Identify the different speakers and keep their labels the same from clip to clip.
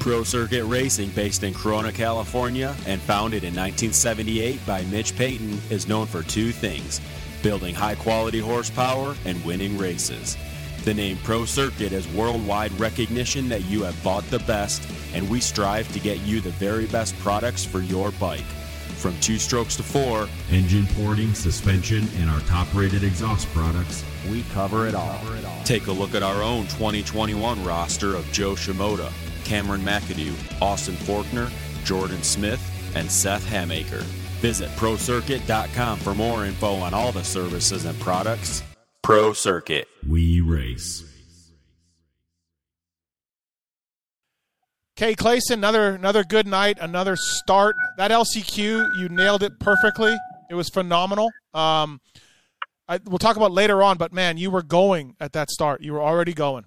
Speaker 1: Pro Circuit Racing, based in Corona, California, and founded in 1978 by Mitch Payton, is known for two things building high quality horsepower and winning races. The name Pro Circuit is worldwide recognition that you have bought the best, and we strive to get you the very best products for your bike. From two strokes to four,
Speaker 2: engine porting, suspension, and our top rated exhaust products,
Speaker 1: we cover it all. Take a look at our own 2021 roster of Jo Shimoda, Cameron McAdoo, Austin Forkner, Jordan Smith, and Seth Hammaker. Visit ProCircuit.com for more info on all the services and products. Pro Circuit.
Speaker 2: We race.
Speaker 3: Cade Clason, another another good night, another start. That LCQ, you nailed it perfectly. It was phenomenal. Um, I, we'll talk about later on, but man, you were going at that start. You were already going.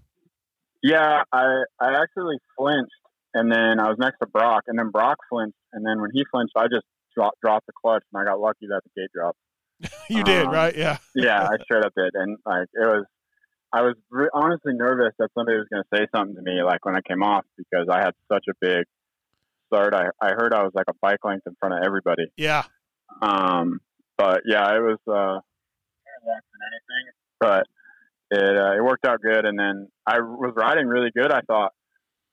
Speaker 4: Yeah, I I actually flinched, and then I was next to Brock, and then Brock flinched, and then when he flinched, I just dropped dropped the clutch, and I got lucky that the gate dropped.
Speaker 3: you um, did, right? Yeah.
Speaker 4: yeah, I straight up did, and like it was, I was re- honestly nervous that somebody was going to say something to me, like when I came off, because I had such a big start. I I heard I was like a bike length in front of everybody.
Speaker 3: Yeah.
Speaker 4: Um, but yeah, it was uh, anything, but it uh, it worked out good. And then I was riding really good. I thought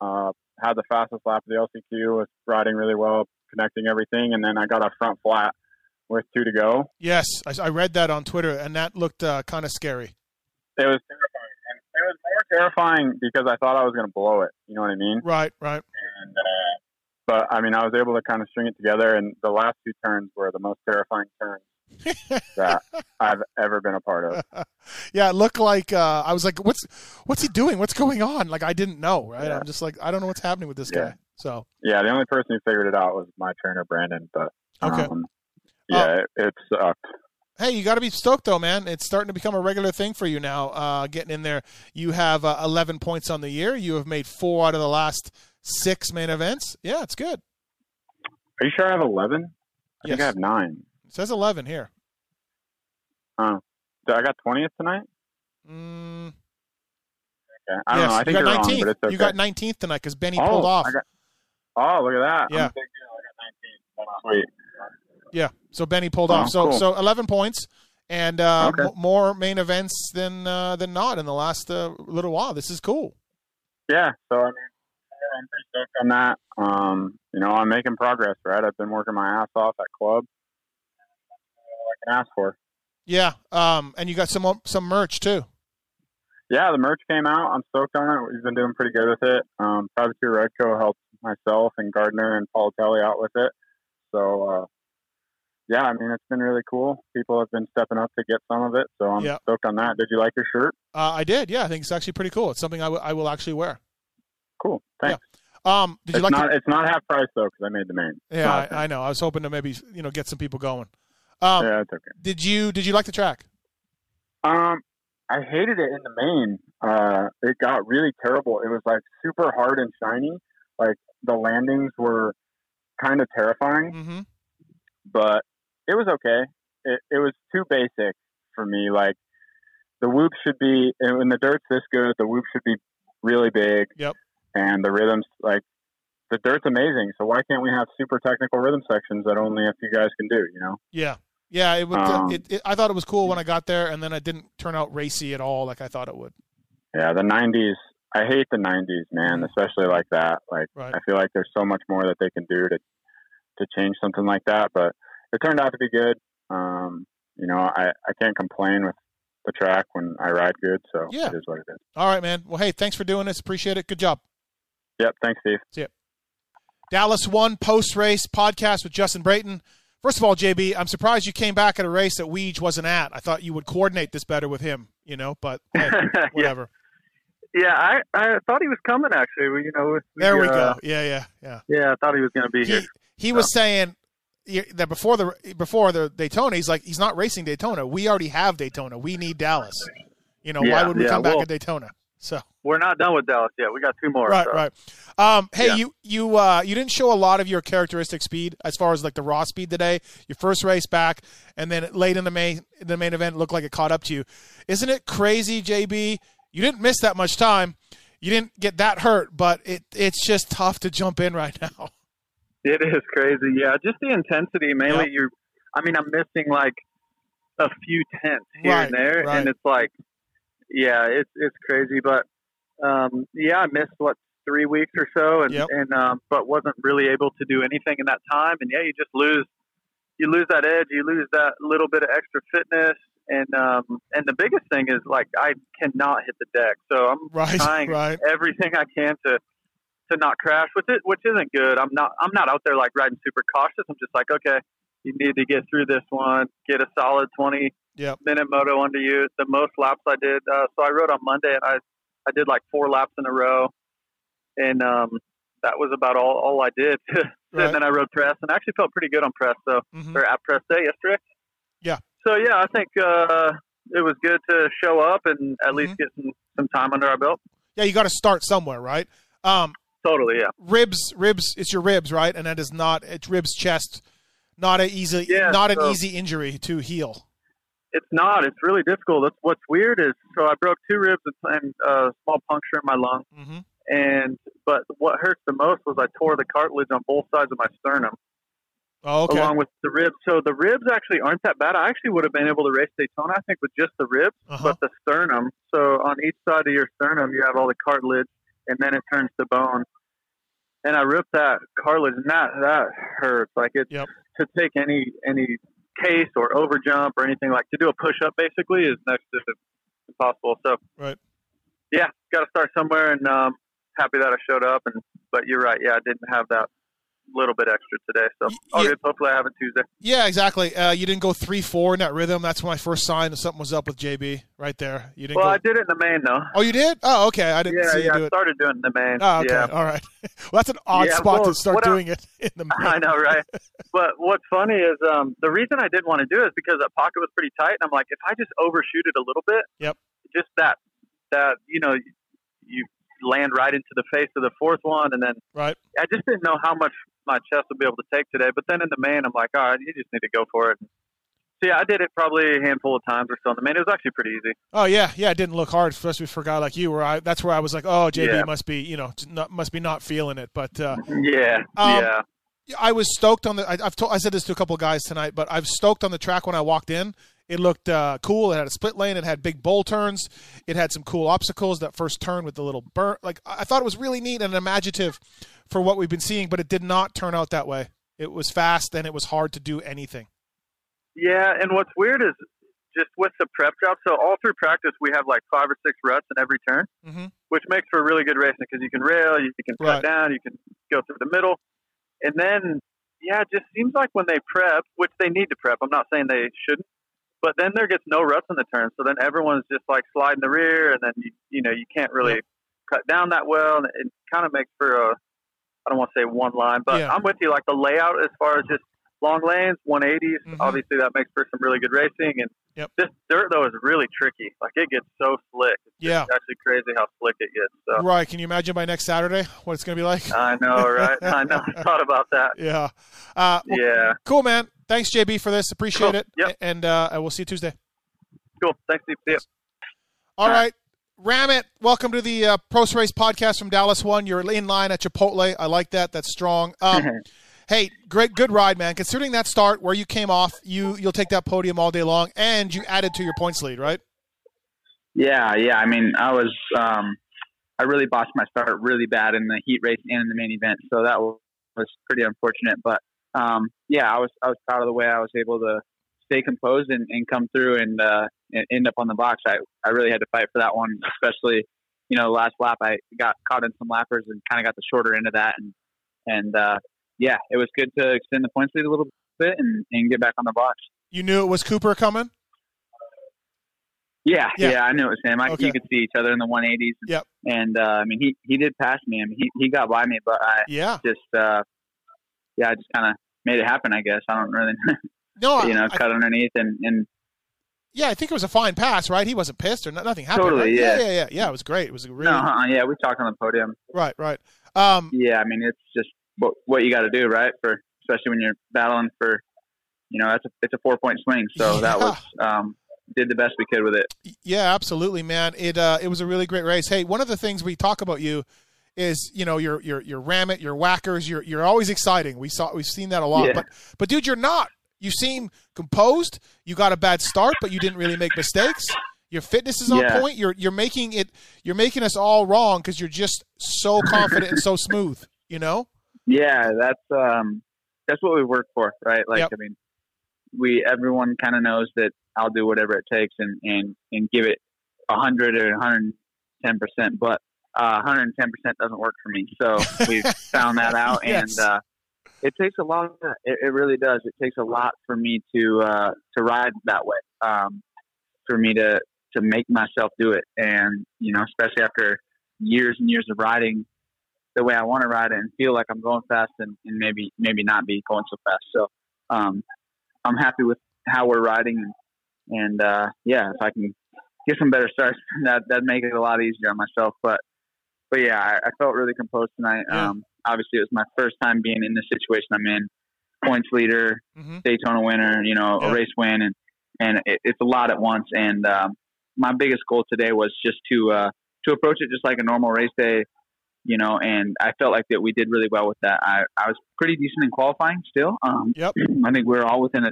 Speaker 4: uh, had the fastest lap of the LCQ. Was riding really well, connecting everything, and then I got a front flat with two to go.
Speaker 3: Yes, I, I read that on Twitter, and that looked uh, kind of scary.
Speaker 4: It was terrifying, and it was more terrifying because I thought I was going to blow it. You know what I mean?
Speaker 3: Right, right.
Speaker 4: And uh, but I mean, I was able to kind of string it together, and the last two turns were the most terrifying turns that I've ever been a part of.
Speaker 3: yeah, it looked like uh, I was like, "What's what's he doing? What's going on?" Like I didn't know, right? Yeah. I'm just like, I don't know what's happening with this yeah. guy. So
Speaker 4: yeah, the only person who figured it out was my trainer Brandon. But
Speaker 3: okay,
Speaker 4: um, yeah, uh, it, it, sucked.
Speaker 3: Hey, you got to be stoked though, man. It's starting to become a regular thing for you now. Uh, getting in there, you have uh, 11 points on the year. You have made four out of the last six main events. Yeah, it's good.
Speaker 4: Are you sure I have 11? I
Speaker 3: yes.
Speaker 4: think I have nine.
Speaker 3: It says 11 here.
Speaker 4: Oh, I got twentieth tonight.
Speaker 3: Mm.
Speaker 4: Okay. I don't yes, know. I think you got nineteenth. Okay.
Speaker 3: You got nineteenth tonight because Benny oh, pulled off.
Speaker 4: Got, oh, look at that!
Speaker 3: Yeah.
Speaker 4: Sweet.
Speaker 3: Yeah. So Benny pulled oh, off. So
Speaker 4: cool.
Speaker 3: so eleven points and uh, okay. m- more main events than uh, than not in the last uh, little while. This is cool.
Speaker 4: Yeah. So I mean, I'm pretty stoked on that. Um, you know, I'm making progress. Right. I've been working my ass off at club. Can ask for.
Speaker 3: Yeah, um, and you got some some merch too.
Speaker 4: Yeah, the merch came out. I'm stoked on it. We've been doing pretty good with it. Um, Privateer Redco helped myself and Gardner and Paul Telly out with it. So, uh, yeah, I mean, it's been really cool. People have been stepping up to get some of it. So I'm yeah. stoked on that. Did you like your shirt?
Speaker 3: Uh, I did. Yeah, I think it's actually pretty cool. It's something I, w- I will actually wear.
Speaker 4: Cool. Thanks.
Speaker 3: Yeah. Um, did you like?
Speaker 4: Not, It's not half price though, because I made the main.
Speaker 3: Yeah, I, I, know. I was hoping to maybe you know get some people going. Um,
Speaker 4: yeah, it's okay.
Speaker 3: Did you did you like the track?
Speaker 4: Um, I hated it in the main. Uh, it got really terrible. It was like super hard and shiny. Like the landings were kind of terrifying,
Speaker 3: mm-hmm.
Speaker 4: but it was okay. It, it was too basic for me. Like the whoop should be when the dirt's this good. The whoop should be really big.
Speaker 3: Yep.
Speaker 4: And the rhythms, like the dirt's amazing. So why can't we have super technical rhythm sections that only a few guys can do? You know?
Speaker 3: Yeah. Yeah, it would. Um, it, it, I thought it was cool when I got there, and then it didn't turn out racy at all, like I thought it would.
Speaker 4: Yeah, the '90s. I hate the '90s, man, especially like that. Like,
Speaker 3: right.
Speaker 4: I feel like there's so much more that they can do to to change something like that. But it turned out to be good. Um, you know, I I can't complain with the track when I ride good. So
Speaker 3: yeah.
Speaker 4: it is what it is.
Speaker 3: All right, man. Well, hey, thanks for doing this. Appreciate it. Good job.
Speaker 4: Yep. Thanks, Steve.
Speaker 3: See ya. Dallas One post race podcast with Justin Brayton. First of all, JB, I'm surprised you came back at a race that Weege wasn't at. I thought you would coordinate this better with him, you know, but hey, whatever.
Speaker 5: yeah. yeah, I, I thought he was coming actually. You know,
Speaker 3: there we uh, go. Yeah, yeah, yeah.
Speaker 5: Yeah, I thought he was going to be
Speaker 3: he,
Speaker 5: here.
Speaker 3: He so. was saying that before the before the Daytona, he's like he's not racing Daytona. We already have Daytona. We need Dallas. You know,
Speaker 5: yeah,
Speaker 3: why would we
Speaker 5: yeah,
Speaker 3: come
Speaker 5: well,
Speaker 3: back at Daytona? So
Speaker 5: we're not done with Dallas yet. We got two more.
Speaker 3: Right,
Speaker 5: so.
Speaker 3: right. Um, hey,
Speaker 5: Yeah.
Speaker 3: you you uh, you didn't show a lot of your characteristic speed as far as like the raw speed today. Your first race back, and then late in the main the main event looked like it caught up to you. Isn't it crazy, JB? You didn't miss that much time. you didn't get that hurt, but it it's just tough to jump in right now.
Speaker 5: It is crazy. Yeah, just the intensity. Mainly,
Speaker 3: Yep.
Speaker 5: you're. I mean, I'm missing like a few tenths here
Speaker 3: Right,
Speaker 5: and there,
Speaker 3: right.
Speaker 5: and it's like, yeah, it's it's crazy. But um, yeah, I missed what three weeks or so, and
Speaker 3: Yep.
Speaker 5: and um, but wasn't really able to do anything in that time. And yeah, you just lose. You lose that edge. You lose that little bit of extra fitness. And um, and the biggest thing is like I cannot hit the deck, so I'm
Speaker 3: Right,
Speaker 5: trying
Speaker 3: right.
Speaker 5: everything I can to to not crash, with it which isn't good. I'm not I'm not out there like riding super cautious. I'm just like, okay, you need to get through this one, get a solid 20
Speaker 3: Yep.
Speaker 5: minute moto under you. The most laps I did. Uh, so I rode on Monday, and I I did like four laps in a row, and um, that was about all all I did.
Speaker 3: Right.
Speaker 5: and then I rode press, and I actually felt pretty good on press. So
Speaker 3: Mhm.
Speaker 5: or at press day yesterday.
Speaker 3: Yeah.
Speaker 5: So yeah, I think uh, it was good to show up and at
Speaker 3: Mm-hmm.
Speaker 5: least get some some time under our belt.
Speaker 3: Yeah, you got to start somewhere, right? Um,
Speaker 5: Totally, yeah.
Speaker 3: ribs, ribs. It's your ribs, right? And that is not it's ribs, chest. Not a easy,
Speaker 5: Yeah,
Speaker 3: not an easy injury to heal.
Speaker 5: It's not. It's really difficult. That's what's weird is so I broke two ribs and, a small puncture in my lung,
Speaker 3: hmm
Speaker 5: and but what hurts the most was I tore the cartilage on both sides of my sternum,
Speaker 3: Oh, okay.
Speaker 5: along with the ribs. So the ribs actually aren't that bad. I actually would have been able to race Daytona, I think, with just the ribs,
Speaker 3: Uh-huh.
Speaker 5: but the sternum. So on each side of your sternum, you have all the cartilage, and then it turns to bone. And I ripped that cartilage, and that that hurts. Like it's
Speaker 3: Yep.
Speaker 5: to take any any case or over jump or anything like to do a push up basically is next to impossible. So
Speaker 3: Right.
Speaker 5: yeah, got to start somewhere, and um, happy that I showed up. And but you're right, yeah, I didn't have that little bit extra today, so
Speaker 3: Y-
Speaker 5: all
Speaker 3: yeah.
Speaker 5: good. Hopefully, I have it Tuesday.
Speaker 3: Yeah, exactly. Uh, you didn't go three four in that rhythm. That's when I first signed that something was up with JB right there. You didn't.
Speaker 5: Well,
Speaker 3: go,
Speaker 5: I did it in the main though.
Speaker 3: oh, you did? Oh, okay. I didn't
Speaker 5: Yeah,
Speaker 3: see
Speaker 5: yeah,
Speaker 3: you
Speaker 5: I
Speaker 3: do it.
Speaker 5: started doing it in the main.
Speaker 3: Oh, okay.
Speaker 5: Yeah,
Speaker 3: All right. well, that's an odd
Speaker 5: Yeah,
Speaker 3: spot
Speaker 5: well,
Speaker 3: to start
Speaker 5: what I-
Speaker 3: doing it in the. Main.
Speaker 5: I know, right? but what's funny is um, the reason I didn't want to do it is because that pocket was pretty tight, and I'm like, if I just overshoot it a little bit,
Speaker 3: Yep.
Speaker 5: just that that you know you land right into the face of the fourth one, and then
Speaker 3: Right.
Speaker 5: I just didn't know how much my chest will be able to take today. But then in the main, I'm like, all right, you just need to go for it. So yeah, I did it probably a handful of times or so in the main. It was actually pretty easy.
Speaker 3: Oh yeah, yeah. It didn't look hard, especially for a guy like you. Where I, that's where I was like, oh, JB
Speaker 5: Yeah.
Speaker 3: must be, you know, not, must be not feeling it. But uh,
Speaker 5: Yeah,
Speaker 3: Um,
Speaker 5: yeah.
Speaker 3: I was stoked on the. I, I've told, I said this to a couple of guys tonight, but I've stoked on the track when I walked in. It looked uh, cool. It had a split lane. It had big bowl turns. It had some cool obstacles. That first turn with the little burn. Like I thought it was really neat and imaginative for what we've been seeing, but it did not turn out that way. It was fast and it was hard to do anything.
Speaker 5: Yeah, and what's weird is just with the prep job. So all through practice, we have like five or six ruts in every turn,
Speaker 3: hmm
Speaker 5: which makes for really good racing because you can rail, you can
Speaker 3: Right.
Speaker 5: cut down, you can go through the middle, and then yeah, it just seems like when they prep, which they need to prep. I'm not saying they shouldn't, but then there gets no ruts in the turn, so then everyone's just like sliding the rear, and then you you know you can't really
Speaker 3: Yep.
Speaker 5: cut down that well, and it kind of makes for a I don't want to say one line, but
Speaker 3: Yeah.
Speaker 5: I'm with you. Like the layout as far as just long lanes, 180s,
Speaker 3: Mhm.
Speaker 5: obviously that makes for some really good racing. And
Speaker 3: Yep.
Speaker 5: this dirt though is really tricky. Like it gets so slick. It's
Speaker 3: Yeah.
Speaker 5: actually crazy how slick it gets. So
Speaker 3: Right. Can you imagine by next Saturday what it's going to be like?
Speaker 5: I know, right? I know. I thought about that.
Speaker 3: Yeah. Uh, well,
Speaker 5: Yeah.
Speaker 3: Cool, man. Thanks, JB, for this. Appreciate
Speaker 5: Cool.
Speaker 3: it.
Speaker 5: Yep.
Speaker 3: And uh, I will see you Tuesday.
Speaker 5: Cool. Thanks, Steve. See ya.
Speaker 3: All
Speaker 5: All
Speaker 3: right. Ram it. Welcome to the uh, Post Race Podcast from Dallas One. You're in line at Chipotle. I like that. That's strong. Um, hey, great, good ride, man. Considering that start where you came off, you you'll take that podium all day long, and you added to your points lead, right?
Speaker 6: Yeah, yeah. I mean, I was um, I really botched my start really bad in the heat race and in the main event, so that was pretty unfortunate. But um, yeah, I was I was proud of the way I was able to stay composed and, and come through and, uh, and end up on the box. I I really had to fight for that one, especially you know last lap I got caught in some lappers and kind of got the shorter end of that, and and uh, yeah, it was good to extend the points lead a little bit and, and get back on the box.
Speaker 3: You knew it was Cooper coming.
Speaker 6: Yeah,
Speaker 3: Yeah.
Speaker 6: yeah, I knew it was him. I,
Speaker 3: Okay.
Speaker 6: You could see each other in the 180s.
Speaker 3: Yep.
Speaker 6: And uh, I mean, he he did pass me. I mean, he he got by me, but I
Speaker 3: Yeah.
Speaker 6: just uh, yeah, I just kind of made it happen. I guess I don't really,
Speaker 3: No,
Speaker 6: you know,
Speaker 3: I,
Speaker 6: cut underneath and and
Speaker 3: yeah, I think it was a fine pass, right? He wasn't pissed or no- nothing happened.
Speaker 6: Totally,
Speaker 3: right?
Speaker 6: yeah.
Speaker 3: yeah, yeah, yeah, yeah. It was great. It was a really
Speaker 6: no, uh, yeah, we talked on the podium.
Speaker 3: right, right. Um,
Speaker 6: Yeah, I mean, it's just what what you got to do, right? For especially when you're battling for, you know, that's a it's a four point swing. So that was um, did the best we could with it.
Speaker 3: Yeah, absolutely, man. It uh, it was a really great race. Hey, one of the things we talk about you is you know your your your ram it, your whackers. You're you're always exciting. We saw we've seen that a lot.
Speaker 6: Yeah.
Speaker 3: But but dude, you're not. You seem composed. You got a bad start, but you didn't really make mistakes. Your fitness is on
Speaker 6: Yeah.
Speaker 3: point. You're you're making it. You're making us all wrong because you're just so confident and so smooth. You know.
Speaker 6: Yeah, that's um, that's what we work for, right? Like,
Speaker 3: Yep.
Speaker 6: I mean, we everyone kind of knows that I'll do whatever it takes and and and give it a hundred or 110 percent, but uh, 110 percent doesn't work for me. So we've found that out,
Speaker 3: Yes.
Speaker 6: and uh, it takes a lot. It, it really does. It takes a lot for me to uh, to ride that way. Um, for me to to make myself do it, and you know, especially after years and years of riding the way I want to ride it and feel like I'm going fast and, and maybe maybe not be going so fast. So um, I'm happy with how we're riding and, and uh, yeah, if I can get some better starts, that that make it a lot easier on myself. But but yeah, I, I felt really composed tonight.
Speaker 3: Yeah.
Speaker 6: Um, obviously, it was my first time being in the situation I'm in. Points leader,
Speaker 3: Mm-hmm.
Speaker 6: Daytona winner, you know,
Speaker 3: Yeah.
Speaker 6: a race win, and and it, it's a lot at once. And um, my biggest goal today was just to uh, to approach it just like a normal race day, you know. And I felt like that we did really well with that. I, I was pretty decent in qualifying still. Um,
Speaker 3: Yep.
Speaker 6: I think we were all within a,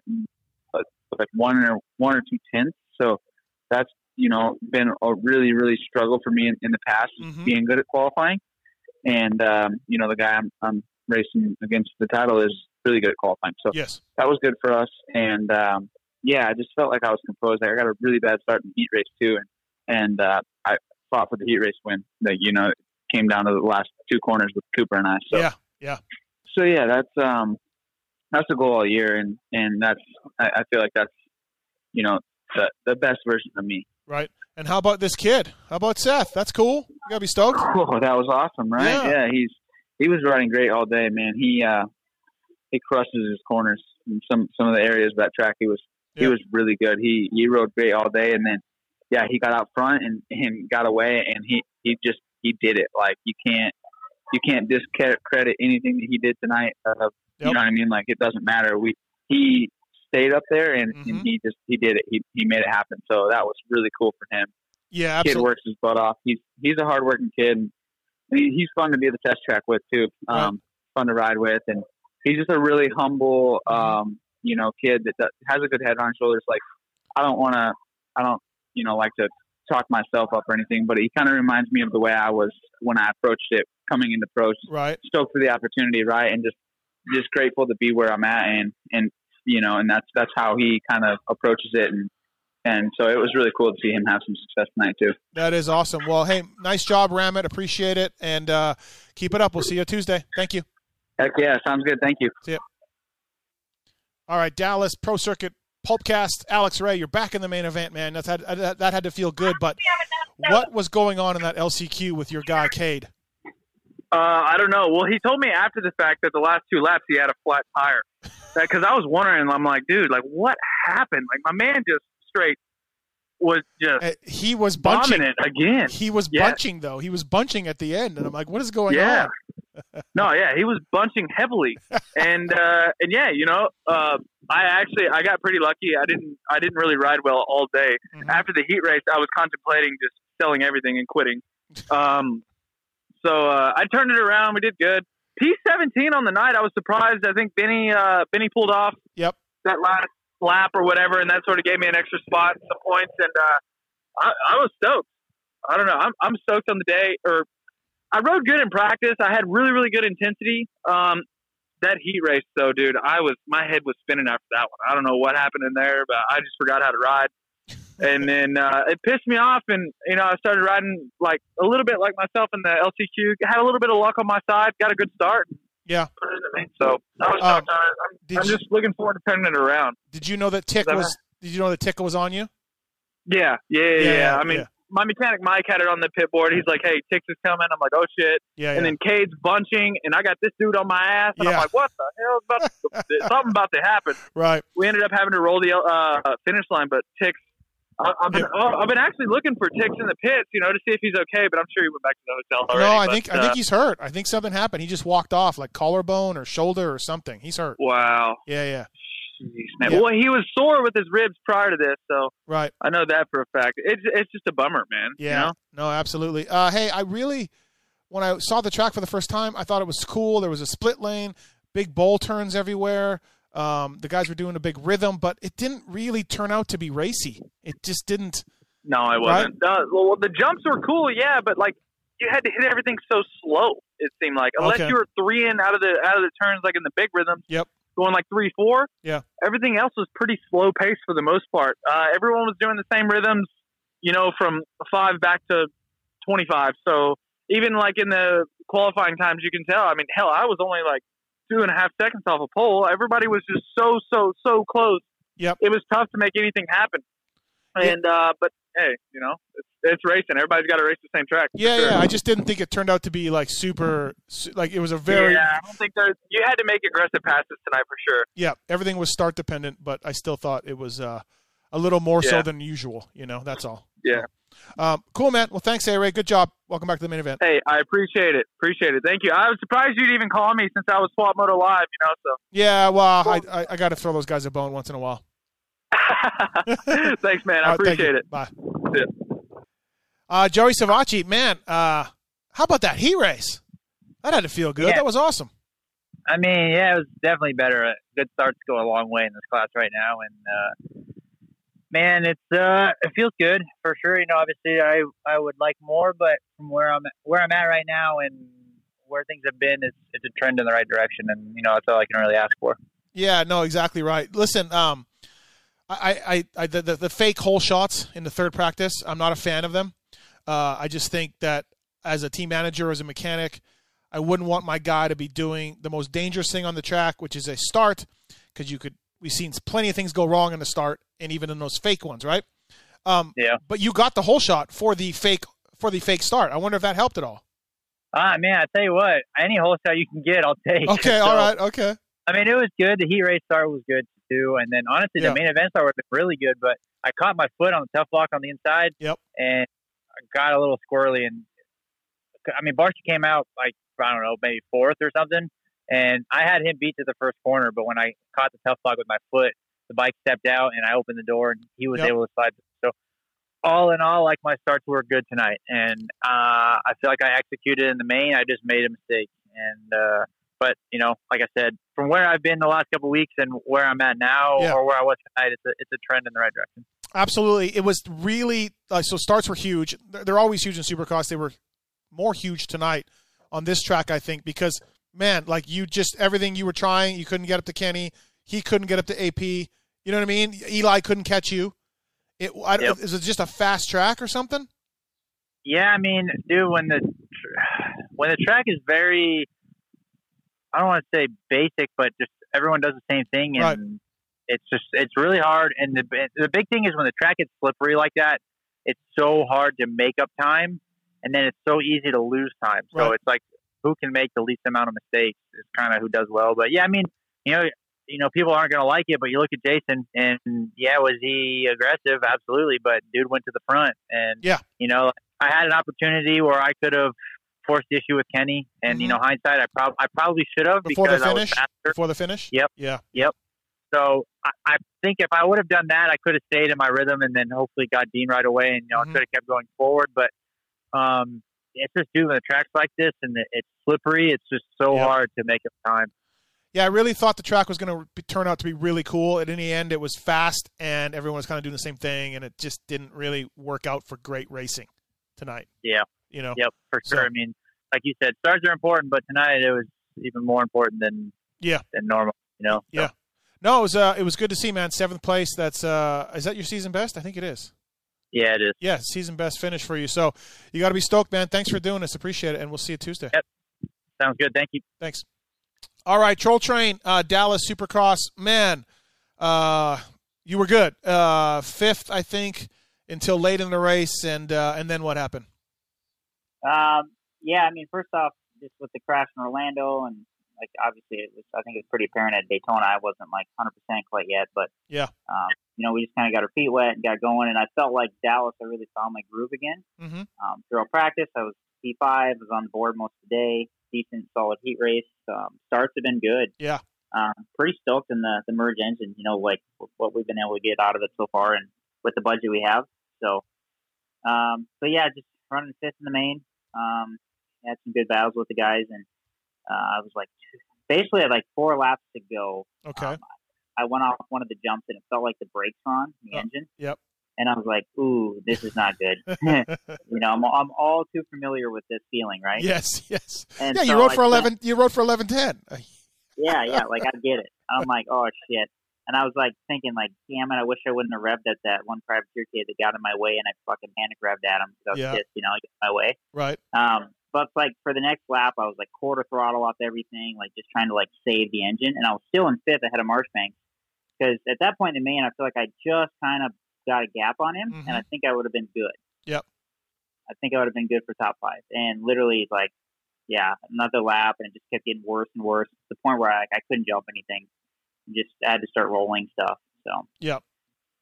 Speaker 6: a, like one or one or two tenths. So that's you know been a really really struggle for me in, in the past
Speaker 3: Mhm.
Speaker 6: being good at qualifying. And um, you know the guy I'm, I'm racing against the title is really good at qualifying. So
Speaker 3: Yes.
Speaker 6: that was good for us. And um, yeah, I just felt like I was composed. I got a really bad start in the heat race too, and and uh, I fought for the heat race win. That you know came down to the last two corners with Cooper and I. So
Speaker 3: Yeah. Yeah.
Speaker 6: so yeah, that's um that's the goal all year, and and that's I, I feel like that's you know the the best version of me.
Speaker 3: Right. And how about this kid? How about Seth? That's cool. You gotta be stoked.
Speaker 6: Oh, that was awesome, right?
Speaker 3: Yeah.
Speaker 6: Yeah. he's he was riding great all day, man. He uh he crushes his corners in some some of the areas of that track. He was he was really good. He he rode great all day, and then yeah, he got out front and and got away, and he he just he did it. Like you can't you can't discredit anything that he did tonight. Uh,
Speaker 3: Yep.
Speaker 6: You know what I mean? Like it doesn't matter. We he stayed up there and,
Speaker 3: Mhm.
Speaker 6: and he just he did it. He he made it happen. So that was really cool for him
Speaker 3: Yeah,
Speaker 6: kid works his butt off. He's he's a hardworking kid. And he, he's fun to be at the test track with too. Um, Fun to ride with, and he's just a really humble, um, you know, kid that, that has a good head on his shoulders. Like I don't want to, I don't, you know, like to talk myself up or anything, but he kind of reminds me of the way I was when I approached it coming into pro. Just
Speaker 3: Right.
Speaker 6: Stoked for the opportunity, right, and just just grateful to be where I'm at, and and you know, and that's that's how he kind of approaches it, and and so it was really cool to see him have some success tonight too.
Speaker 3: That is awesome. Well, hey, nice job, Ramit. Appreciate it. And uh, keep it up. We'll see you Tuesday. Thank you.
Speaker 6: Heck yeah, sounds good. Thank you.
Speaker 3: All right, Dallas Pro Circuit Pulpcast. Alex Ray, you're back in the main event, man. That's had, that, that had to feel good. But what was going on in that LCQ with your guy, Cade?
Speaker 5: Uh, I don't know. Well, he told me after the fact that the last two laps he had a flat tire. Because I was wondering, I'm like, dude, like what happened? Like my man just straight was just
Speaker 3: Uh, He was bunching.
Speaker 5: it again.
Speaker 3: He was
Speaker 5: Yeah.
Speaker 3: bunching though. He was bunching at the end, and I'm like, what is going
Speaker 5: Yeah.
Speaker 3: on?
Speaker 5: No, yeah, he was bunching heavily, and uh, and yeah, you know, uh, I actually I got pretty lucky. I didn't I didn't really ride well all day.
Speaker 3: Mhm.
Speaker 5: After the heat race, I was contemplating just selling everything and quitting. Um, so uh, I turned it around. We did good. P17 on the night. I was surprised. I think Benny uh, Benny pulled off.
Speaker 3: Yep.
Speaker 5: That last lap or whatever, and that sort of gave me an extra spot, some points, and uh, I, I was stoked. I don't know. I'm I'm stoked on the day, or I rode good in practice. I had really, really good intensity. Um, that heat race, though, dude, I was my head was spinning after that one. I don't know what happened in there, but I just forgot how to ride, and then uh, it pissed me off. And you know, I started riding like a little bit like myself in the LCQ. Had a little bit of luck on my side. Got a good start.
Speaker 3: Yeah.
Speaker 5: So I was
Speaker 3: um,
Speaker 5: I'm, I'm
Speaker 3: you-
Speaker 5: just looking forward to turning it around.
Speaker 3: Did you know that Tick
Speaker 5: that
Speaker 3: was? Did you know that Tick was on you?
Speaker 5: Yeah, yeah, yeah.
Speaker 3: Yeah,
Speaker 5: yeah. I mean,
Speaker 3: yeah.
Speaker 5: my mechanic Mike had it on the pit board. He's like, "Hey, Tix is coming." I'm like, "Oh shit!"
Speaker 3: Yeah.
Speaker 5: And then Cade's bunching, and I got this dude on my ass, and. I'm like, "What the hell about to, something about to happen?"
Speaker 3: right.
Speaker 5: We ended up having to roll the uh, finish line, but Tix. I've been oh, I've been actually looking for Ticks in the pits, you know, to see if he's okay. But I'm sure he went back to the hotel already.
Speaker 3: no, I
Speaker 5: but,
Speaker 3: think I
Speaker 5: uh,
Speaker 3: think he's hurt. I think something happened. He just walked off, like collarbone or shoulder or something. He's hurt.
Speaker 5: Wow.
Speaker 3: Yeah. Yeah.
Speaker 6: Jeez.
Speaker 3: Yeah.
Speaker 6: Well, he was sore with his ribs prior to this, so
Speaker 3: Right.
Speaker 6: I know that for a fact. It's it's just a bummer, man. you
Speaker 3: Yeah.
Speaker 6: know?
Speaker 3: No, absolutely. Uh, hey, I really, when I saw the track for the first time, I thought it was cool. There was a split lane, big bowl turns everywhere. Um, the guys were doing a big rhythm, but it didn't really turn out to be racy. It just didn't.
Speaker 6: No, it wasn't. Uh, well, the jumps were cool, yeah, but like you had to hit everything so slow. It seemed like unless
Speaker 3: Okay.
Speaker 6: you were three in out of the out of the turns, like in the big rhythms.
Speaker 3: Yep.
Speaker 6: Going like three, four.
Speaker 3: Yeah.
Speaker 6: Everything else was pretty slow paced for the most part. Uh, everyone was doing the same rhythms, you know, from five back to twenty five. So even like in the qualifying times, you can tell. I mean, hell, I was only like two and a half seconds off a pole. Everybody was just so, so, so close.
Speaker 3: Yep.
Speaker 6: It was tough to make anything happen.
Speaker 3: Yeah.
Speaker 6: And uh, but hey, you know, it's, it's racing. Everybody's got to race the same track.
Speaker 3: Yeah,
Speaker 6: sure.
Speaker 3: yeah. I just didn't think it turned out to be like super. Like it was a very.
Speaker 6: yeah, I don't think there's. You had to make aggressive passes tonight for sure.
Speaker 3: yeah, everything was start dependent, but I still thought it was uh, a little more so than usual. You know, that's all.
Speaker 6: Yeah.
Speaker 3: Um, cool, man. Well, thanks, A Ray. Good job. Welcome back to the main event.
Speaker 6: Hey, I appreciate it. Appreciate it. Thank you. I was surprised you'd even call me since I was Swap Moto Live. You know, so.
Speaker 3: Yeah, well, I I, I got to throw those guys a bone once in a while.
Speaker 6: Thanks, man. I
Speaker 3: right,
Speaker 6: appreciate
Speaker 3: you.
Speaker 6: it.
Speaker 3: Bye.
Speaker 6: Yeah.
Speaker 3: Uh, Joey Savatgy, man, uh, how about that heat race? That had to feel good.
Speaker 7: Yeah.
Speaker 3: That was awesome.
Speaker 7: I mean, yeah, it was definitely better. A good starts go a long way in this class right now, and uh, man, it's uh, it feels good for sure. You know, obviously, I I would like more, but from where I'm where I'm at right now and where things have been, it's it's a trend in the right direction, and you know, that's all I can really ask for.
Speaker 3: Yeah, no, exactly right. Listen, um, I, I, I the, the, the fake hole shots in the third practice, I'm not a fan of them. Uh, I just think that as a team manager, as a mechanic, I wouldn't want my guy to be doing the most dangerous thing on the track, which is a start, because you could. We've seen plenty of things go wrong in the start, and even in those fake ones, right? Um,
Speaker 7: Yeah.
Speaker 3: But you got the hole shot for the fake for the fake start. I wonder if that helped at all.
Speaker 7: Ah, man, I tell you what, any hole shot you can get, I'll take.
Speaker 3: Okay,
Speaker 7: So,
Speaker 3: all right, okay.
Speaker 7: I mean, it was good. The heat race start was good too, and then honestly,
Speaker 3: Yeah.
Speaker 7: the main event start was really good. But I caught my foot on the tough block on the inside.
Speaker 3: Yep.
Speaker 7: And I got a little squirrely, and I mean, Barcia came out like I don't know, maybe fourth or something, and I had him beat to the first corner. But when I caught the tough block with my foot, the bike stepped out, and I opened the door, and he was
Speaker 3: Yep.
Speaker 7: able to slide. So. All in all, like my starts were good tonight, and uh, I feel like I executed in the main. I just made a mistake, and uh, but you know, like I said, from where I've been the last couple of weeks and where I'm at now,
Speaker 3: Yeah.
Speaker 7: or where I was tonight, it's a it's a trend in the right direction.
Speaker 3: Absolutely, it was really uh, so. Starts were huge. They're they're always huge in Supercross. They were more huge tonight on this track, I think, because man, like you just everything you were trying, you couldn't get up to Kenny. He couldn't get up to AP. You know what I mean? Eli couldn't catch you. It I,
Speaker 7: Yep.
Speaker 3: is it just a fast track or something?
Speaker 7: Yeah, I mean, dude, when the when the track is very, I don't want to say basic, but just everyone does the same thing, and
Speaker 3: Right.
Speaker 7: it's just it's really hard. And the the big thing is when the track gets slippery like that, it's so hard to make up time, and then it's so easy to lose time. So
Speaker 3: Right.
Speaker 7: it's like who can make the least amount of mistakes is kind of who does well. But yeah, I mean, you know. You know, people aren't going to like it, but you look at Jason, and yeah, was he aggressive? Absolutely, but dude went to the front, and
Speaker 3: Yeah.
Speaker 7: you know, I had an opportunity where I could have forced the issue with Kenny, and you
Speaker 3: Mhm.
Speaker 7: know, hindsight, I, prob- I probably should have
Speaker 3: Before the
Speaker 7: because I was
Speaker 3: finish?
Speaker 7: faster.
Speaker 3: Before the finish?
Speaker 7: Yep.
Speaker 3: Yeah. Yep.
Speaker 7: So I, I think if I would have done that, I could have stayed in my rhythm and then hopefully got Dean right away, and you know,
Speaker 3: Mhm.
Speaker 7: I could have kept going forward. But um, it's just doing the tracks like this, and it's slippery. It's just so hard to make up time.
Speaker 3: Yeah, I really thought the track was going to turn out to be really cool. And in the end, it was fast, and everyone was kind of doing the same thing, and it just didn't really work out for great racing tonight.
Speaker 7: Yeah.
Speaker 3: You know.
Speaker 7: Yep, for
Speaker 3: So-
Speaker 7: sure. I mean, like you said, stars are important, but tonight it was even more important than
Speaker 3: Yeah.
Speaker 7: than normal. You know. So,
Speaker 3: Yeah. No, it was uh, it was good to see, man. Seventh place. That's uh, is that your season best? I think it is.
Speaker 7: Yeah, it is.
Speaker 3: Yeah, season best finish for you. So you got to be stoked, man. Thanks for doing this. Appreciate it, and we'll see you Tuesday.
Speaker 7: Yep. Sounds good. Thank you.
Speaker 3: Thanks. All right, Troll Train, uh, Dallas Supercross. Man, uh, you were good. Uh, fifth, I think, until late in the race, and uh, and then what happened?
Speaker 8: Um, yeah, I mean, first off, just with the crash in Orlando, and like obviously, it was. I think it was pretty apparent at Daytona. I wasn't like 100 percent quite yet, but
Speaker 3: Yeah.
Speaker 8: um, you know, we just kind of got our feet wet and got going, and I felt like Dallas. I really found my groove again.
Speaker 3: Mm-hmm.
Speaker 8: Um, through our practice, I was P5, was on the board most of the day. Decent, solid heat race. Um, starts have been good.
Speaker 3: Yeah.
Speaker 8: um, pretty stoked in the the merge engine. You know, like what we've been able to get out of it so far, and with the budget we have. So, um, but yeah, just running fifth in the main. Um, had some good battles with the guys, and uh, I was like, basically, I had like four laps to go.
Speaker 3: Okay.
Speaker 8: Um, I went off one of the jumps, and it felt like the brakes were on the
Speaker 3: Oh,
Speaker 8: engine.
Speaker 3: Yep.
Speaker 8: And I was like, "Ooh, this is not good." you know, I'm I'm all too familiar with this feeling, right?
Speaker 3: Yes, yes.
Speaker 8: And
Speaker 3: yeah, you
Speaker 8: so
Speaker 3: rode
Speaker 8: I
Speaker 3: for
Speaker 8: spent-
Speaker 3: eleven. You rode for eleven ten.
Speaker 8: yeah, yeah, like I get it. I'm like, oh shit. And I was like thinking, like, damn it, I wish I wouldn't have revved at that one privateer kid that got in my way, and I fucking panic revved at him because I was
Speaker 3: Yeah.
Speaker 8: pissed, you know, I got my way.
Speaker 3: Right.
Speaker 8: Um, but like for the next lap, I was like quarter throttle off everything, like just trying to like save the engine, and I was still in fifth ahead of Marchbanks because at that point in the main, I feel like I just kind of got a gap on him, and I think I would have been good.
Speaker 3: Yep.
Speaker 8: I think I would have been good for top five, and literally like, yeah, another lap, and it just kept getting worse and worse to the point where I, I couldn't jump anything. Just I had to start rolling stuff. So
Speaker 3: Yep.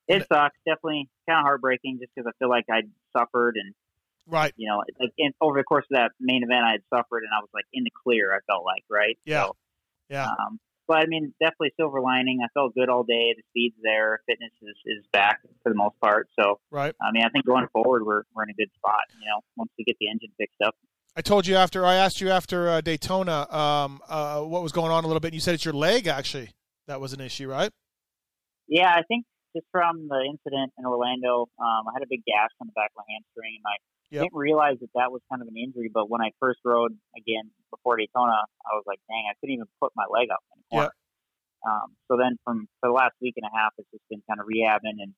Speaker 8: it sucks. Definitely kind of heartbreaking, just because I feel like I'd suffered and
Speaker 3: Right.
Speaker 8: you know, like in, over the course of that main event, I had suffered and I was like in the clear. I felt like right.
Speaker 3: Yeah.
Speaker 8: So,
Speaker 3: Yeah.
Speaker 8: um, but I mean, definitely silver lining. I felt good all day. The speed's there. Fitness is, is back for the most part. So
Speaker 3: Right.
Speaker 8: I mean, I think going forward, we're we're in a good spot. You know, once we get the engine fixed up.
Speaker 3: I told you after I asked you after uh, Daytona um, uh, what was going on a little bit. and You said it's your leg actually that was an issue, right?
Speaker 8: Yeah, I think just from the incident in Orlando, um, I had a big gash on the back of my hamstring, and I
Speaker 3: Yep.
Speaker 8: didn't realize that that was kind of an injury. But when I first rode again before Daytona, I was like, dang, I couldn't even put my leg up the. Um, so then from for the last week and a half, it's just been kind of rehabbing and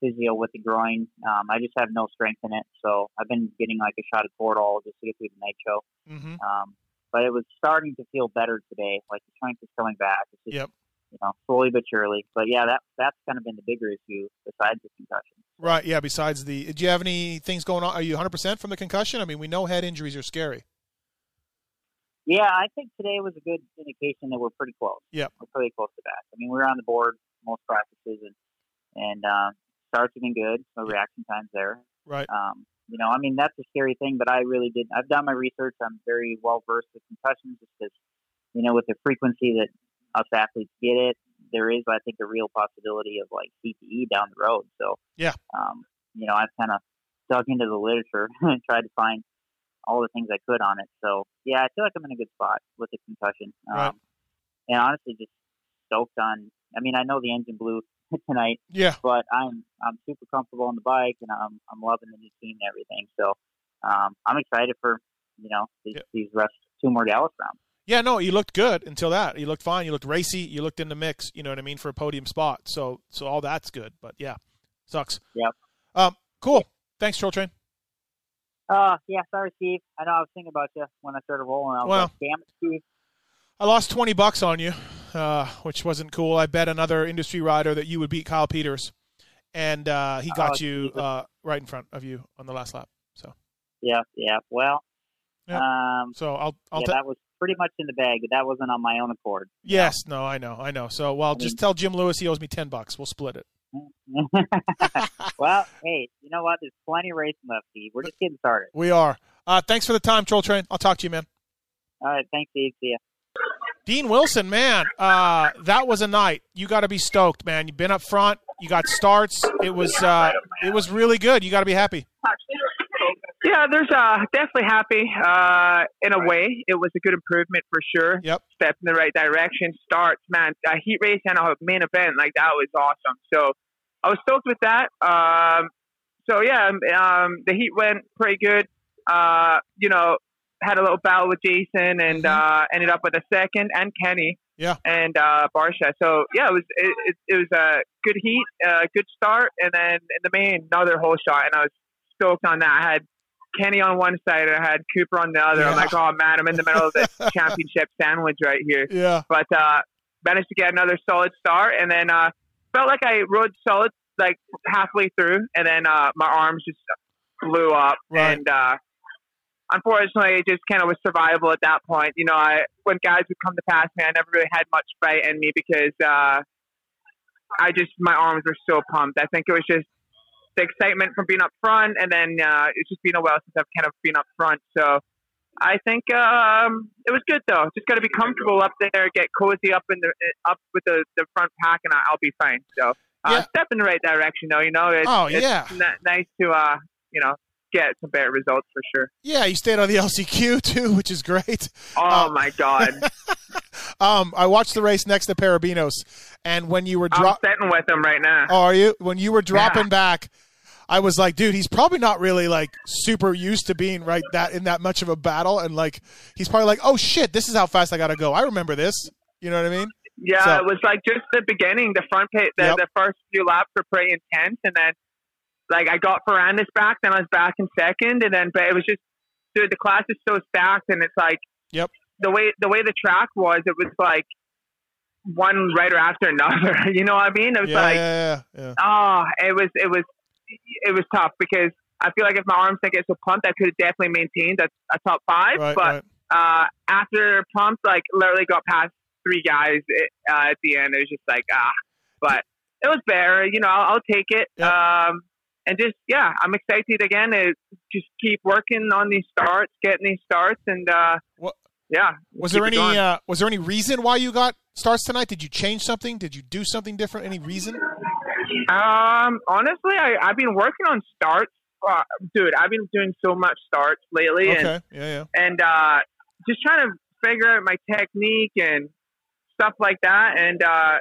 Speaker 8: physio with the groin. Um, I just have no strength in it, so I've been getting like a shot of Toradol just to get through the nitro.
Speaker 3: Mm-hmm.
Speaker 8: Um, but it was starting to feel better today. Like the strength is coming back. It's just,
Speaker 3: Yep.
Speaker 8: you know, slowly but surely. But yeah, that that's kind of been the bigger issue besides the concussion.
Speaker 3: Right. Yeah. Besides the, do you have any things going on? Are you 100 percent from the concussion? I mean, we know head injuries are scary.
Speaker 8: Yeah, I think today was a good indication that we're pretty close.
Speaker 3: Yeah,
Speaker 8: We're pretty close to that. I mean, we were on the board most practices, and and uh, starts have been good. No reaction times there.
Speaker 3: Right.
Speaker 8: Um, you know, I mean, that's a scary thing, but I really did. I've done my research. I'm very well versed with concussions, just because, you know, with the frequency that us athletes get it, there is, I think, a real possibility of like CTE down the road. So,
Speaker 3: Yeah.
Speaker 8: um, you know, I've kind of dug into the literature and tried to find all the things I could on it. So, yeah, I feel like I'm in a good spot with the concussion. Um,
Speaker 3: Right.
Speaker 8: And honestly, just stoked on. I mean, I know the engine blew tonight,
Speaker 3: Yeah.
Speaker 8: but I'm I'm super comfortable on the bike, and I'm I'm loving the new team and everything. So, um, I'm excited for you know these, these rest two more Dallas rounds.
Speaker 3: Yeah, no, you looked good until that. You looked fine. You looked racy. You looked in the mix. You know what I mean for a podium spot. So, so all that's good. But yeah, sucks.
Speaker 8: Yep.
Speaker 3: Um, cool. Thanks, Troll Train.
Speaker 8: Uh, yeah, sorry, Steve. I know I was thinking about you when I started rolling. I was
Speaker 3: Well-
Speaker 8: like, damn it, Steve.
Speaker 3: I lost twenty bucks on you, uh, which wasn't cool. I bet another industry rider that you would beat Kyle Peters, and uh, he got
Speaker 8: Oh,
Speaker 3: you uh, right in front of you on the last lap. So,
Speaker 8: Yeah, yeah. Well,
Speaker 3: Yeah.
Speaker 8: um,
Speaker 3: so I'll, I'll
Speaker 8: yeah, that was pretty much in the bag, but that wasn't on my own accord.
Speaker 3: yes, no, I know, I know. So, well, just tell Jim Lewis he owes me ten bucks. We'll split it.
Speaker 8: well, hey, you know what? There's plenty of racing left, Steve. We're just getting started.
Speaker 3: We are. Uh, thanks for the time, Troll Train. I'll talk to you, man.
Speaker 8: All right, thanks, Steve. See ya.
Speaker 3: Dean Wilson, man, uh, that was a night. You got to be stoked, man. You've been up front. You got starts. It was uh, it was really good. You got to be happy.
Speaker 9: Yeah, there's uh definitely happy. Uh, in a way, it was a good improvement for sure.
Speaker 3: Yep.
Speaker 9: Step in the right direction. Starts, man. A heat race and a main event like that was awesome. So I was stoked with that. Um, so yeah, um, um, the heat went pretty good. Uh, you know, had a little battle with Jason and uh, ended up with a second and Kenny.
Speaker 3: Yeah.
Speaker 9: And uh, Barcia. So yeah, it was it, it, it was a good heat, a good start, and then in the main another hole shot, and I was stoked on that. I had Kenny on one side, and I had Cooper on the other. I'm like, oh man, I'm in the middle of the championship sandwich right here.
Speaker 3: Yeah.
Speaker 9: But uh, managed to get another solid start, and then uh, felt like I rode solid like halfway through, and then uh, my arms just blew up,
Speaker 3: Right.
Speaker 9: and uh, unfortunately, it just kind of was survival at that point. You know, I when guys would come to pass me, I never really had much fight in me because uh, I just my arms were so pumped. I think it was just the excitement from being up front, and then uh, it's just been a while since I've kind of been up front. So I think um, it was good though. Just got to be comfortable up there, get cozy up in the up with the, the front pack, and I'll be fine. So uh,
Speaker 3: Yeah.
Speaker 9: step in the right direction though. You know, it's,
Speaker 3: Oh,
Speaker 9: it's
Speaker 3: yeah.
Speaker 9: n- nice to uh, you know get some better results for sure.
Speaker 3: Yeah, you stayed on the LCQ too, which is great.
Speaker 9: Oh
Speaker 3: Uh,
Speaker 9: my god,
Speaker 3: Um, I watched the race next to Parabinos, and when you were
Speaker 9: sitting with him right now.
Speaker 3: oh, are you? When you were dropping
Speaker 9: Yeah.
Speaker 3: back, I was like, dude, he's probably not really like super used to being right that in that much of a battle, and like he's probably like, oh shit, this is how fast I gotta go. I remember this. You know what I mean?
Speaker 9: Yeah,
Speaker 3: So-
Speaker 9: it was like just the beginning. The front page, the,
Speaker 3: Yep.
Speaker 9: the first few laps were pretty intense, and then like I got Ferrandis back, then I was back in second, and then but it was just dude, the class is so stacked, and it's like
Speaker 3: Yep.
Speaker 9: the way the way the track was, it was like one rider after another. You know what I mean? It was
Speaker 3: Yeah,
Speaker 9: like
Speaker 3: yeah, yeah, yeah.
Speaker 9: oh, it was it was it was tough because I feel like if my arms didn't get so pumped, I could have definitely maintained a, a top five,
Speaker 3: Right,
Speaker 9: but
Speaker 3: right.
Speaker 9: uh, after pumps, like literally got past three guys uh, at the end. It was just like ah, but it was better. You know, I'll, I'll take it. Um, and just yeah, I'm excited again to just keep working on these starts, getting these starts, and uh,
Speaker 3: What-
Speaker 9: yeah.
Speaker 3: Was there any uh, was there any reason why you got starts tonight? Did you change something? Did you do something different? Any reason?
Speaker 9: Um, honestly, I I've been working on starts, uh, dude. I've been doing so much starts lately, and
Speaker 3: yeah, yeah.
Speaker 9: and uh, just trying to figure out my technique and stuff like that. And uh,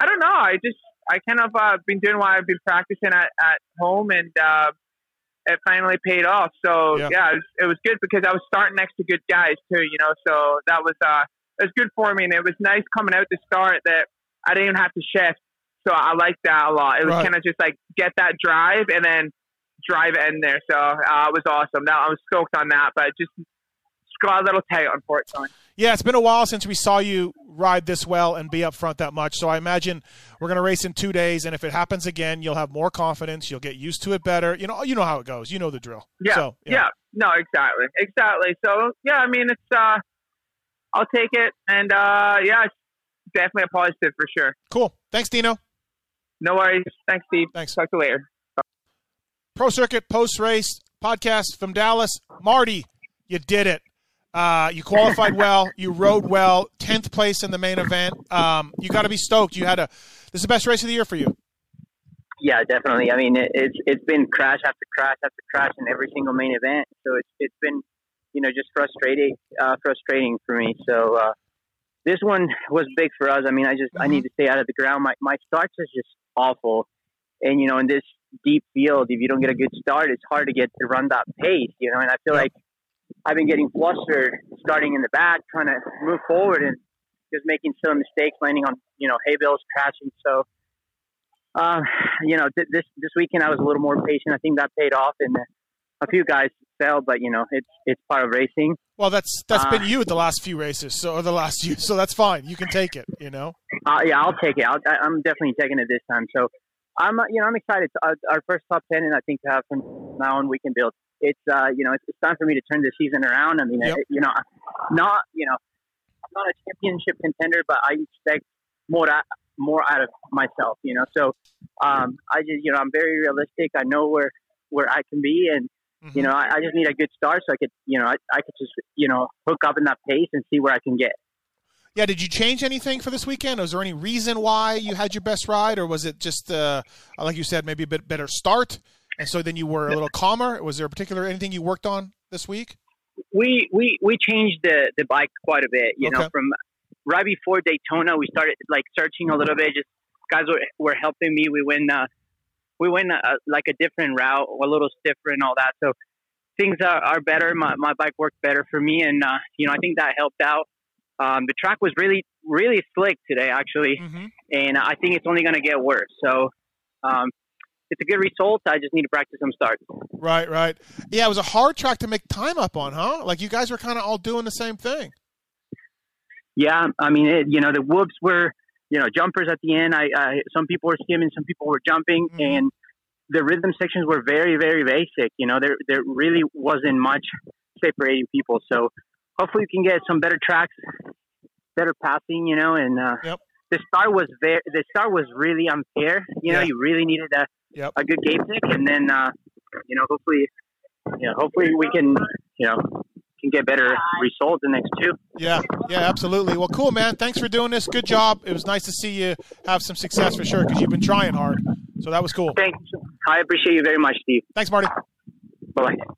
Speaker 9: I don't know. I just I kind of uh, been doing what I've been practicing at, at home, and uh, it finally paid off. So
Speaker 3: Yeah.
Speaker 9: yeah, it, was, it was good because I was starting next to good guys too. You know, so that was uh, it was good for me, and it was nice coming out to start that I didn't even have to shift. So I liked that a lot. It was
Speaker 3: Right.
Speaker 9: kind of just like get that drive and then drive it in there. So uh, it was awesome. That I was stoked on that, but just got a little tight, unfortunately.
Speaker 3: Yeah, it's been a while since we saw you ride this well and be up front that much. So I imagine we're going to race in two days, and if it happens again, you'll have more confidence. You'll get used to it better. You know, you know how it goes. You know the drill.
Speaker 9: Yeah,
Speaker 3: So,
Speaker 9: yeah. No, exactly, exactly. So yeah, I mean, it's uh, I'll take it, and uh, yeah, it's definitely a positive for sure.
Speaker 3: Cool. Thanks, Dino.
Speaker 9: No worries. Thanks, Steve.
Speaker 3: Thanks.
Speaker 9: Talk to you later.
Speaker 3: Pro Circuit post race podcast from Dallas. Marty, you did it. Uh, you qualified well. You rode well. Tenth place in the main event. Um, you got to be stoked. You had a. This is the best race of the year for you.
Speaker 10: Yeah, definitely. I mean, it, it's it's been crash after crash after crash in every single main event. So it's it's been, you know, just frustrating uh, frustrating for me. So uh, this one was big for us. I mean, I just I need to stay out of the ground. My my starts is just awful, and you know, in this deep field, if you don't get a good start, it's hard to get to run that pace. You know, and I feel like I've been getting flustered starting in the back, trying to move forward and just making some mistakes, landing on you know hay bales, crashing. So uh, you know, th- this this weekend I was a little more patient. I think that paid off, and a few guys fell, but you know, it's it's part of racing.
Speaker 3: Well, that's that's
Speaker 10: Uh,
Speaker 3: been you the last few races, so or the last few, so that's fine. You can take it. You know.
Speaker 10: Uh, yeah, I'll take it. I'll, I'm definitely taking it this time. So I'm, you know, I'm excited. Our, our first top ten, and I think uh, from now on we can build. It's, uh, you know, it's, it's time for me to turn the season around. I mean,
Speaker 3: Yep.
Speaker 10: it, you know, not, you know, I'm not a championship contender, but I expect more out, more out of myself. You know, so um, I just, you know, I'm very realistic. I know where where I can be, and
Speaker 3: Mm-hmm.
Speaker 10: you know, I, I just need a good start so I could, you know, I, I could just, you know, hook up in that pace and see where I can get.
Speaker 3: Yeah. Did you change anything for this weekend? Was there any reason why you had your best ride, or was it just, uh, like you said, maybe a bit better start, and so then you were a little calmer? Was there a particular anything you worked on this week?
Speaker 10: we we we changed the the bike quite a bit. You know, from right before Daytona, we started like searching a little bit. Just guys were were helping me. We went uh, we went uh, like a different route, a little stiffer and all that. So things are, are better. My my bike worked better for me, and uh, you know I think that helped out. Um, the track was really really slick today, actually,
Speaker 3: Mm-hmm.
Speaker 10: and I think it's only going to get worse. So. Um, it's a good result. I just need to practice some starts.
Speaker 3: Right, right. Yeah, it was a hard track to make time up on, huh? Like you guys were kind of all doing the same thing.
Speaker 10: Yeah, I mean, it, you know, the whoops were, you know, jumpers at the end. I, I some people were skimming, some people were jumping, and the rhythm sections were very, very basic. You know, there there really wasn't much separating people. So hopefully, we can get some better tracks, better passing. You know, and uh, yep. the start was very, the start was really unfair. You know,
Speaker 3: Yeah.
Speaker 10: you really needed a yep. a good game pick, and then uh, you know, hopefully, you know, hopefully we can, you know, can get better results the next two.
Speaker 3: Yeah, yeah, absolutely. Well, cool, man. Thanks for doing this. Good job. It was nice to see you have some success for sure because you've been trying hard. So that was cool.
Speaker 10: Thanks. I appreciate you very much, Steve.
Speaker 3: Thanks, Marty.
Speaker 10: Bye bye.